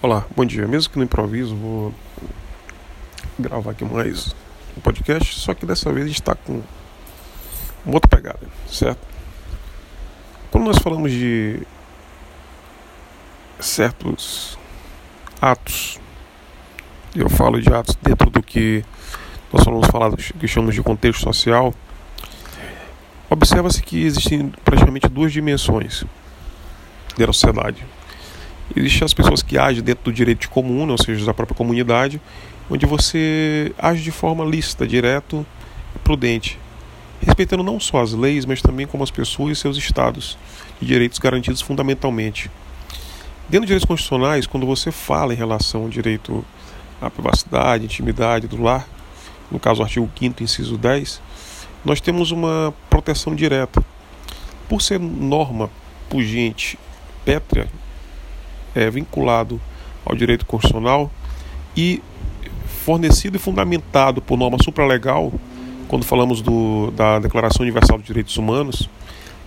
Olá, bom dia. Mesmo que no improviso, vou gravar aqui mais um podcast, só que dessa vez a gente está com uma outra pegada, certo? Quando nós falamos de certos atos, eu falo de atos dentro do que nós falamos falar que chamamos de contexto social, observa-se que existem praticamente duas dimensões da sociedade Existem as pessoas que agem dentro do direito comum, ou seja, da própria comunidade, onde você age de forma lícita, direto e prudente, respeitando não só as leis, mas também como as pessoas e seus estados de direitos garantidos fundamentalmente. Dentro de direitos constitucionais, quando você fala em relação ao direito à privacidade, intimidade do lar, no caso o artigo 5 inciso 10, nós temos uma proteção direta. Por ser norma pungente, pétrea é, vinculado ao direito constitucional e fornecido e fundamentado por norma supralegal, quando falamos do, da Declaração Universal dos Direitos Humanos,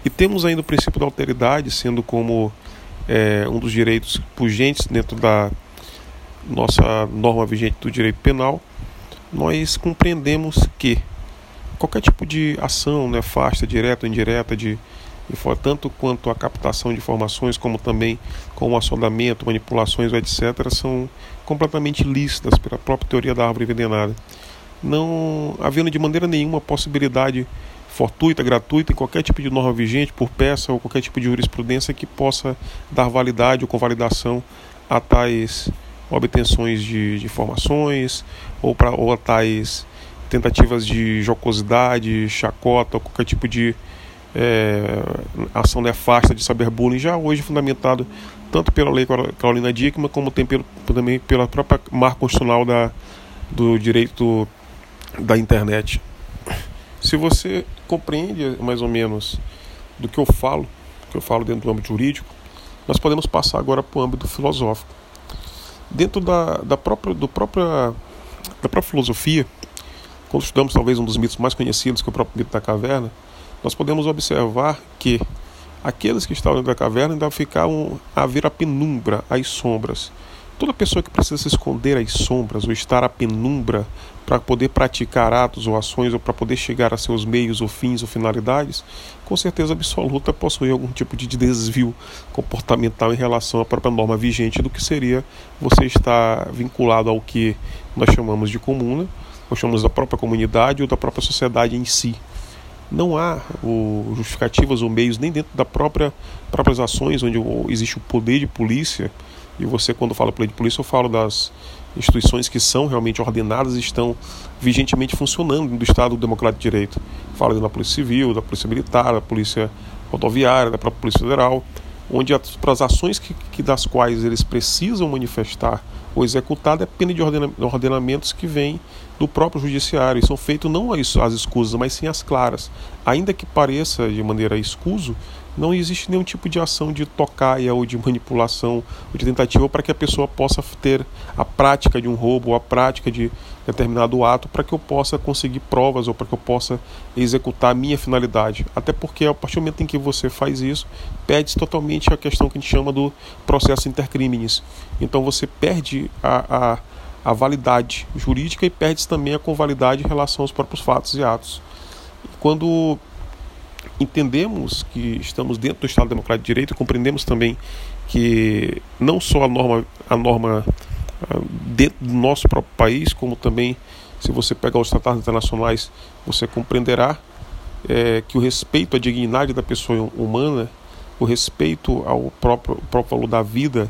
e temos ainda o princípio da alteridade sendo como é, um dos direitos pungentes dentro da nossa norma vigente do direito penal, nós compreendemos que qualquer tipo de ação nefasta, direta ou indireta, de tanto quanto a captação de informações, como também com o assodamento, manipulações, etc., são completamente lícitas pela própria teoria da árvore envenenada. Não havendo de maneira nenhuma possibilidade fortuita, gratuita, em qualquer tipo de norma vigente, por peça ou qualquer tipo de jurisprudência que possa dar validade ou convalidação a tais obtenções de, de informações ou, pra, ou a tais tentativas de jocosidade, chacota qualquer tipo de é, ação nefasta de cyberbullying, já hoje fundamentado tanto pela lei Carolina Dickmann, como pelo, também pela própria marca constitucional da, do direito da internet. Se você compreende mais ou menos do que eu falo, que eu falo dentro do âmbito jurídico, nós podemos passar agora para o âmbito filosófico. Dentro da, da, própria, do própria, da própria filosofia, quando estudamos talvez um dos mitos mais conhecidos, que é o próprio mito da caverna, nós podemos observar que aqueles que estavam dentro da caverna ainda ficavam a ver a penumbra, as sombras. Toda pessoa que precisa se esconder às sombras ou estar à penumbra para poder praticar atos ou ações ou para poder chegar a seus meios ou fins ou finalidades, com certeza absoluta possui algum tipo de desvio comportamental em relação à própria norma vigente do que seria você estar vinculado ao que nós chamamos de comuna, ou chamamos da própria comunidade ou da própria sociedade em si não há o, justificativas ou meios nem dentro da própria próprias ações onde existe o poder de polícia. E você quando fala poder de polícia eu falo das instituições que são realmente ordenadas e estão vigentemente funcionando do Estado Democrático de Direito. Falo da polícia civil da polícia militar da polícia rodoviária da própria polícia federal onde para as ações que, que das quais eles precisam manifestar ou executar depende de ordenamentos que vêm do próprio judiciário e são feitos não as escusas, mas sim as claras. Ainda que pareça de maneira escuso, não existe nenhum tipo de ação de tocaia ou de manipulação ou de tentativa para que a pessoa possa ter a prática de um roubo ou a prática de determinado ato para que eu possa conseguir provas ou para que eu possa executar a minha finalidade. Até porque a partir do momento em que você faz isso, perde totalmente a questão que a gente chama do processo intercrimes. Então você perde a, a, a validade jurídica e perde também a convalidade em relação aos próprios fatos e atos. Quando entendemos que estamos dentro do Estado Democrático de Direito e compreendemos também que não só a norma, a norma ah, dentro do nosso próprio país, como também se você pegar os tratados internacionais, você compreenderá é, que o respeito à dignidade da pessoa humana, o respeito ao próprio, próprio valor da vida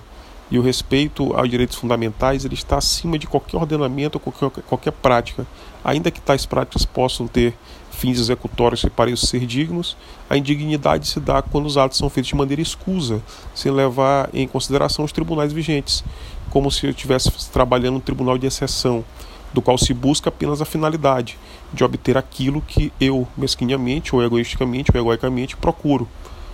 e o respeito aos direitos fundamentais, ele está acima de qualquer ordenamento, qualquer, qualquer prática, ainda que tais práticas possam ter fins executórios que pareçam ser dignos, a indignidade se dá quando os atos são feitos de maneira escusa, sem levar em consideração os tribunais vigentes, como se eu estivesse trabalhando um tribunal de exceção, do qual se busca apenas a finalidade de obter aquilo que eu, mesquinhamente ou egoisticamente ou egoicamente, procuro,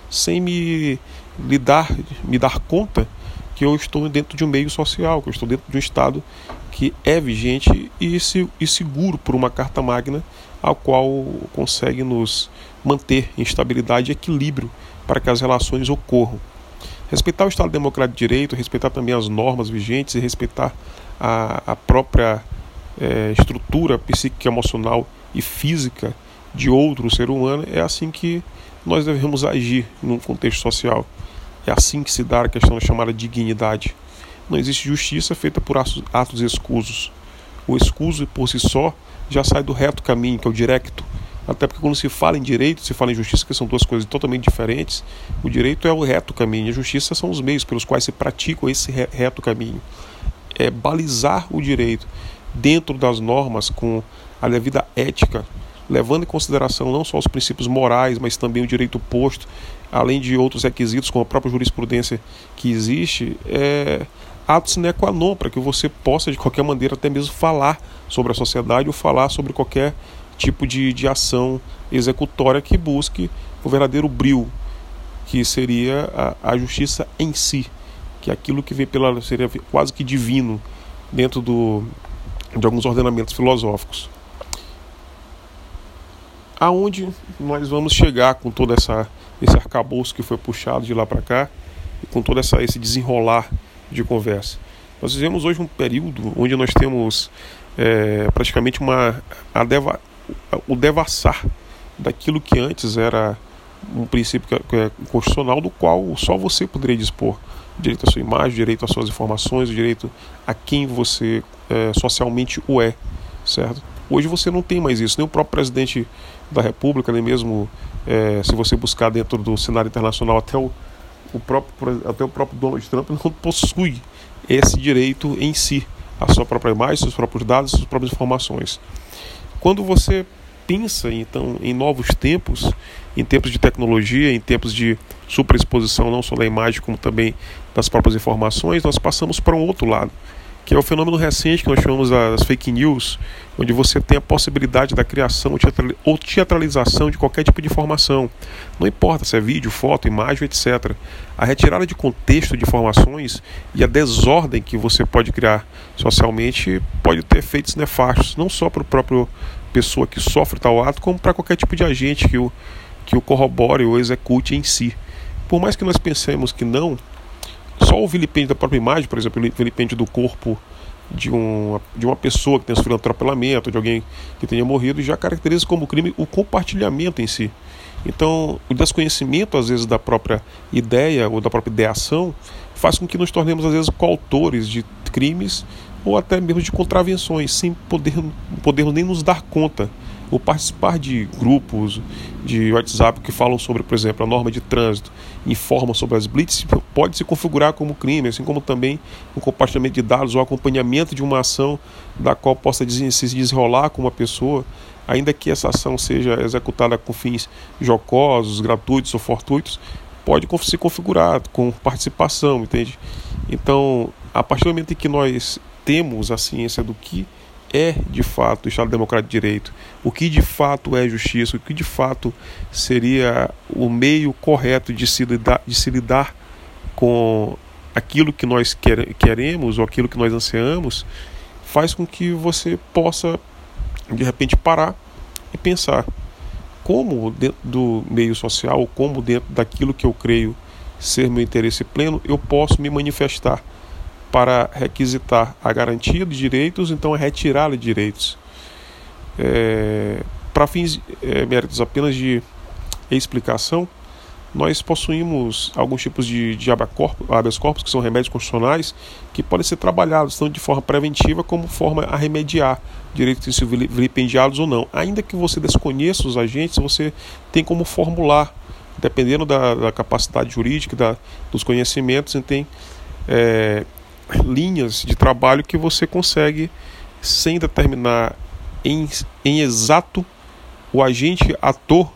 sem me, me, dar, me dar conta que eu estou dentro de um meio social, que eu estou dentro de um Estado que é vigente e, se, e seguro por uma carta magna, ao qual consegue nos manter em estabilidade e equilíbrio para que as relações ocorram. Respeitar o Estado Democrático de Direito, respeitar também as normas vigentes e respeitar a, a própria é, estrutura psíquica, emocional e física de outro ser humano, é assim que nós devemos agir num contexto social. É assim que se dá a questão chamada dignidade. Não existe justiça feita por atos, atos escusos. O escuso por si só já sai do reto caminho, que é o direto. Até porque quando se fala em direito, se fala em justiça, que são duas coisas totalmente diferentes, o direito é o reto caminho, a justiça são os meios pelos quais se pratica esse reto caminho. É balizar o direito dentro das normas com a devida ética, levando em consideração não só os princípios morais, mas também o direito posto, além de outros requisitos, como a própria jurisprudência que existe, é ato sine qua non para que você possa, de qualquer maneira, até mesmo falar sobre a sociedade ou falar sobre qualquer tipo de, de ação executória que busque o verdadeiro brilho, que seria a, a justiça em si, que é aquilo que vem pela seria quase que divino dentro do, de alguns ordenamentos filosóficos. Aonde nós vamos chegar com todo essa, esse arcabouço que foi puxado de lá para cá, e com todo essa, esse desenrolar de conversa. Nós vivemos hoje um período onde nós temos é, praticamente uma deva, o devassar daquilo que antes era um princípio é constitucional do qual só você poderia dispor direito à sua imagem, direito às suas informações, direito a quem você é, socialmente o é, certo? Hoje você não tem mais isso, nem o próprio presidente da República, nem mesmo é, se você buscar dentro do cenário internacional até o, o próprio, até o próprio Donald Trump não possui esse direito em si, a sua própria imagem, seus próprios dados, suas próprias informações. Quando você pensa então em novos tempos, em tempos de tecnologia, em tempos de superexposição não só da imagem como também das próprias informações, nós passamos para um outro lado, que é o fenômeno recente que nós chamamos das fake news, onde você tem a possibilidade da criação ou teatralização de qualquer tipo de informação. Não importa se é vídeo, foto, imagem, etc. A retirada de contexto de informações e a desordem que você pode criar socialmente pode ter efeitos nefastos, não só para a própria pessoa que sofre tal ato, como para qualquer tipo de agente que o, que o corrobore ou execute em si. Por mais que nós pensemos que não, só o vilipêndio da própria imagem, por exemplo, o vilipêndio do corpo de, um, de uma pessoa que tenha sofrido um atropelamento, de alguém que tenha morrido, já caracteriza como crime o compartilhamento em si. Então, o desconhecimento, às vezes, da própria ideia ou da própria ideação faz com que nos tornemos, às vezes, coautores de crimes ou até mesmo de contravenções, sem poder, podermos nem nos dar conta ou participar de grupos de WhatsApp que falam sobre, por exemplo, a norma de trânsito, informam sobre as blitz, pode se configurar como crime, assim como também o compartilhamento de dados ou acompanhamento de uma ação da qual possa se desenrolar com uma pessoa, ainda que essa ação seja executada com fins jocosos, gratuitos ou fortuitos, pode se configurar com participação, entende? Então, a partir do momento em que nós temos a ciência do que é de fato o Estado Democrático de Direito, o que de fato é justiça, o que de fato seria o meio correto de se lidar, de se lidar com aquilo que nós quer, queremos ou aquilo que nós ansiamos, faz com que você possa de repente parar e pensar como dentro do meio social, como dentro daquilo que eu creio ser meu interesse pleno, eu posso me manifestar para requisitar a garantia de direitos, então é retirá-la de direitos. É, para fins é, méritos apenas de explicação, nós possuímos alguns tipos de, de habeas corpus, que são remédios constitucionais, que podem ser trabalhados tanto de forma preventiva como forma a remediar direitos que são vilipendiados ou não. Ainda que você desconheça os agentes, você tem como formular, dependendo da, da capacidade jurídica, da, dos conhecimentos, você tem é, linhas de trabalho que você consegue, sem determinar em, em exato o agente ator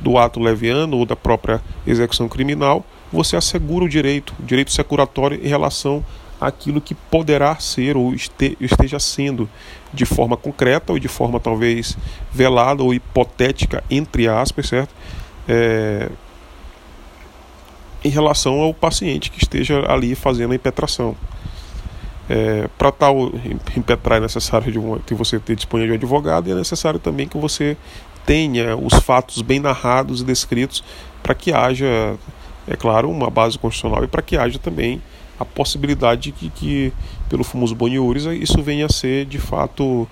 do ato leviano ou da própria execução criminal, você assegura o direito, o direito securatório em relação àquilo que poderá ser ou esteja sendo de forma concreta ou de forma talvez velada ou hipotética, entre aspas, certo? É, em relação ao paciente que esteja ali fazendo a impetração. É, para tal impetrar é necessário de que você ter disponível de um advogado e é necessário também que você tenha os fatos bem narrados e descritos para que haja é claro, uma base constitucional e para que haja também a possibilidade de que, que pelo famoso boniores, isso venha a ser de fato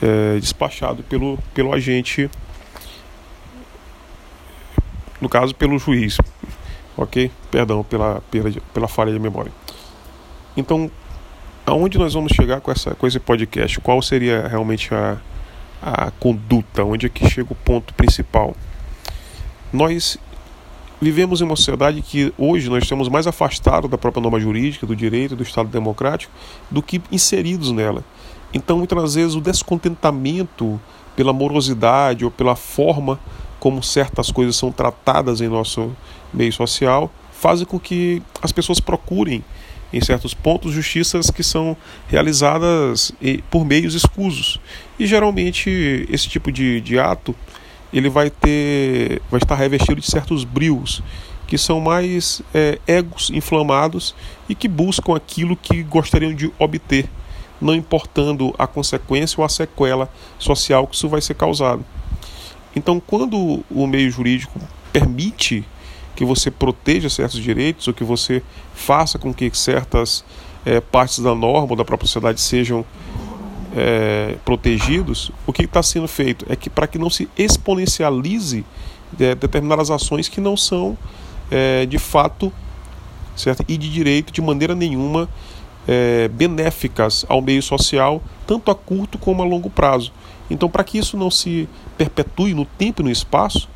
é, despachado pelo, pelo agente, no caso pelo juiz, ok? Perdão pela, pela, pela falha de memória. Então, aonde nós vamos chegar com, essa, com esse podcast? Qual seria realmente a, a conduta? Onde é que chega o ponto principal? Nós vivemos em uma sociedade que hoje nós estamos mais afastados da própria norma jurídica, do direito, do Estado democrático, do que inseridos nela. Então, muitas vezes, o descontentamento pela morosidade ou pela forma como certas coisas são tratadas em nosso meio social fazem com que as pessoas procurem, em certos pontos, justiças que são realizadas por meios escusos. E geralmente esse tipo de, de ato ele vai ter, vai estar revestido de certos brios que são mais é, egos inflamados e que buscam aquilo que gostariam de obter, não importando a consequência ou a sequela social que isso vai ser causado. Então, quando o meio jurídico permite que você proteja certos direitos ou que você faça com que certas é, partes da norma ou da própria sociedade sejam é, protegidos, o que está sendo feito é que para que não se exponencialize é, determinadas ações que não são de fato certo? e de direito de maneira nenhuma benéficas ao meio social, tanto a curto como a longo prazo. Então, para que isso não se perpetue no tempo e no espaço,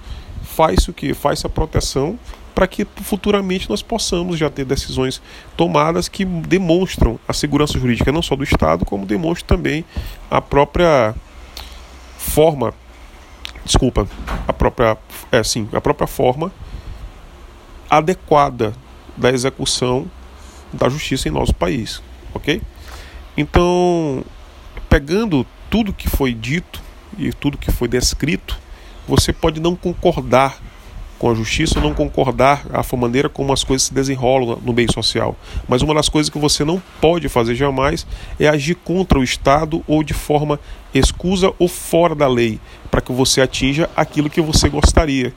faz-se o que? Faz-se a proteção para que futuramente nós possamos já ter decisões tomadas que demonstram a segurança jurídica não só do Estado, como demonstram também a própria forma, desculpa, a própria, é sim, a própria forma adequada da execução da justiça em nosso país, ok? Então, pegando tudo que foi dito e tudo que foi descrito, você pode não concordar com a justiça ou não concordar a maneira como as coisas se desenrolam no meio social. Mas uma das coisas que você não pode fazer jamais é agir contra o Estado ou de forma escusa ou fora da lei, para que você atinja aquilo que você gostaria.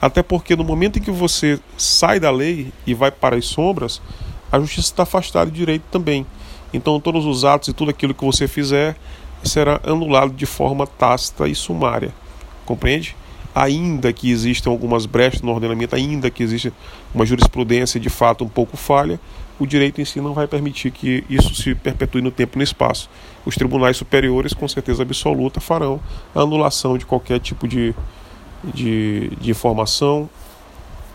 Até porque no momento em que você sai da lei e vai para as sombras, a justiça está afastada de direito também. Então todos os atos e tudo aquilo que você fizer será anulado de forma tácita e sumária. Compreende? ainda que existam algumas brechas no ordenamento, ainda que exista uma jurisprudência de fato um pouco falha, o direito em si não vai permitir que isso se perpetue no tempo e no espaço. Os tribunais superiores, com certeza absoluta, farão a anulação de qualquer tipo de, de, de informação,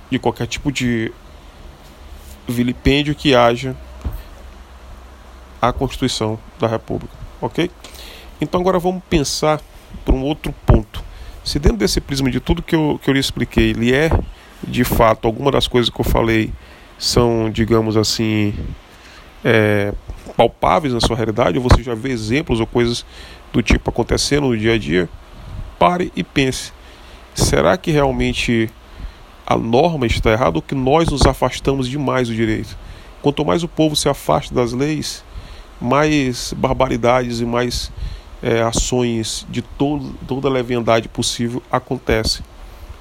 de qualquer tipo de vilipêndio que haja à Constituição da República. Ok? Então agora vamos pensar por um outro ponto. Se dentro desse prisma de tudo que eu, que eu lhe expliquei, ele é de fato alguma das coisas que eu falei são, digamos assim, é, palpáveis na sua realidade, ou você já vê exemplos ou coisas do tipo acontecendo no dia a dia, pare e pense: será que realmente a norma está errada ou que nós nos afastamos demais do direito? Quanto mais o povo se afasta das leis, mais barbaridades e mais é, ações de todo, toda a leviandade possível acontecem,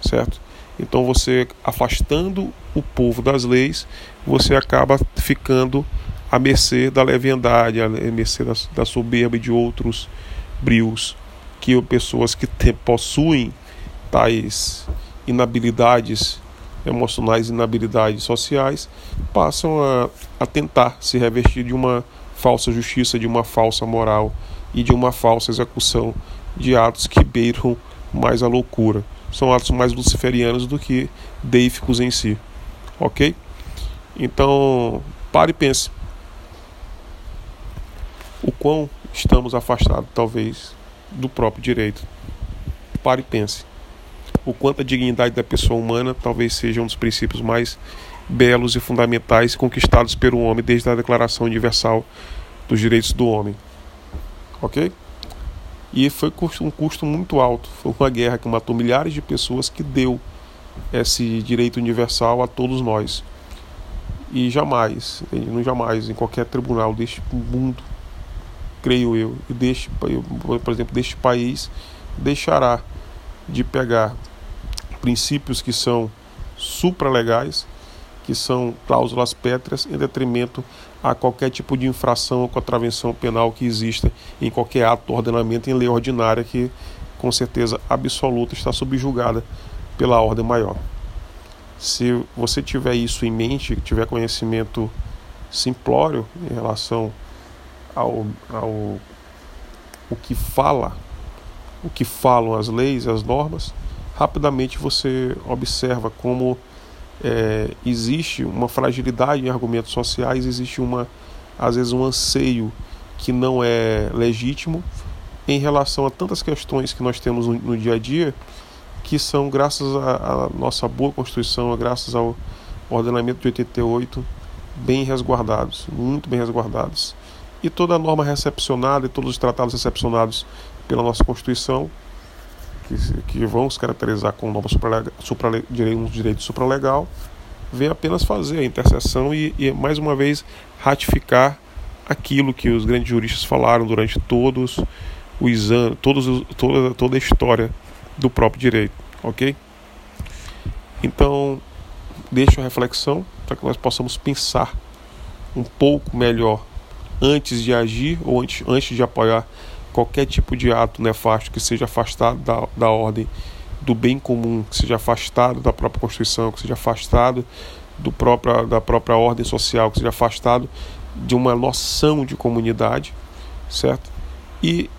certo? Então você afastando o povo das leis, você acaba ficando à mercê da leviandade, à mercê da, da soberba e de outros brios que pessoas que te, possuem tais inabilidades emocionais, inabilidades sociais, passam a, a tentar se revestir de uma falsa justiça, de uma falsa moral e de uma falsa execução de atos que beiram mais a loucura. São atos mais luciferianos do que deíficos em si. Ok? Então, pare e pense. O quão estamos afastados, talvez, do próprio direito. Pare e pense. O quanto a dignidade da pessoa humana talvez seja um dos princípios mais belos e fundamentais conquistados pelo homem desde a Declaração Universal dos Direitos do Homem ok? E foi um custo muito alto. Foi uma guerra que matou milhares de pessoas que deu esse direito universal a todos nós. E jamais, não jamais, em qualquer tribunal deste mundo, creio eu, e deste, por exemplo, deste país, deixará de pegar princípios que são supralegais que são cláusulas pétreas em detrimento a qualquer tipo de infração ou contravenção penal que exista em qualquer ato ordenamento em lei ordinária que com certeza absoluta está subjugada pela ordem maior. Se você tiver isso em mente, tiver conhecimento simplório em relação ao, ao o que fala, o que falam as leis e as normas, rapidamente você observa como é, existe uma fragilidade em argumentos sociais, existe uma às vezes um anseio que não é legítimo em relação a tantas questões que nós temos no, no dia a dia, que são graças à nossa boa Constituição, graças ao ordenamento de 88, bem resguardados, muito bem resguardados. E toda a norma recepcionada e todos os tratados recepcionados pela nossa Constituição, que, que vão se caracterizar com norma supra, supra, um direito supralegal, vem apenas fazer a interseção e, e, mais uma vez, ratificar aquilo que os grandes juristas falaram durante todos os anos, todos, toda, toda a história do próprio direito, ok? Então, deixo a reflexão para que nós possamos pensar um pouco melhor antes de agir ou antes, antes de apoiar qualquer tipo de ato nefasto que seja afastado da, da ordem do bem comum, que seja afastado da própria Constituição, que seja afastado do própria, da própria ordem social, que seja afastado de uma noção de comunidade, certo? E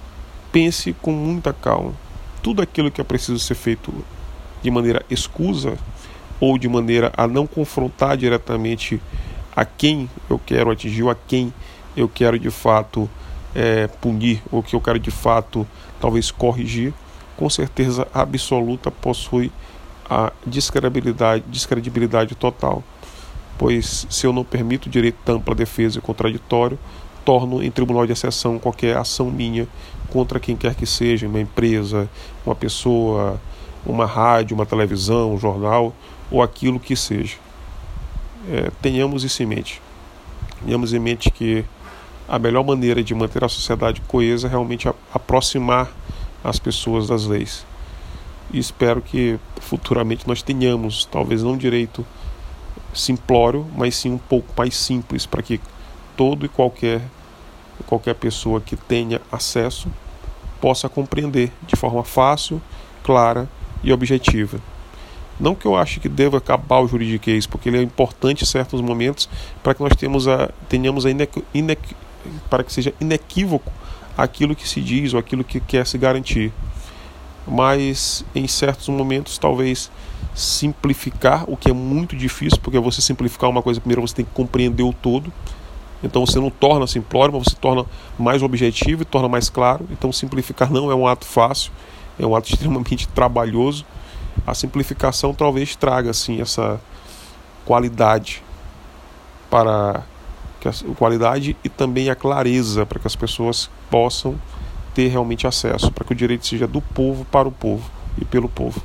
pense com muita calma. Tudo aquilo que é preciso ser feito de maneira escusa ou de maneira a não confrontar diretamente a quem eu quero atingir ou a quem eu quero de fato é, punir ou que eu quero de fato talvez corrigir, com certeza absoluta possui a descredibilidade, descredibilidade total. Pois se eu não permito direito de ampla defesa e contraditório, torno em tribunal de exceção qualquer ação minha contra quem quer que seja, uma empresa, uma pessoa, uma rádio, uma televisão, um jornal ou aquilo que seja. É, tenhamos isso em mente. Tenhamos em mente que a melhor maneira de manter a sociedade coesa é realmente aproximar as pessoas das leis. E espero que futuramente nós tenhamos, talvez não direito simplório, mas sim um pouco mais simples para que todo e qualquer qualquer pessoa que tenha acesso possa compreender de forma fácil, clara e objetiva. Não que eu ache que deva acabar o juridiquês, porque ele é importante em certos momentos para que nós temos a, tenhamos a inequ, para que seja inequívoco aquilo que se diz ou aquilo que quer se garantir. Mas em certos momentos, talvez simplificar, o que é muito difícil, porque você simplificar uma coisa, primeiro você tem que compreender o todo. Então você não torna simplório, mas você torna mais objetivo e torna mais claro. Então simplificar não é um ato fácil, é um ato extremamente trabalhoso. A simplificação talvez traga assim essa qualidade para que a qualidade e também a clareza para que as pessoas possam ter realmente acesso, para que o direito seja do povo para o povo e pelo povo.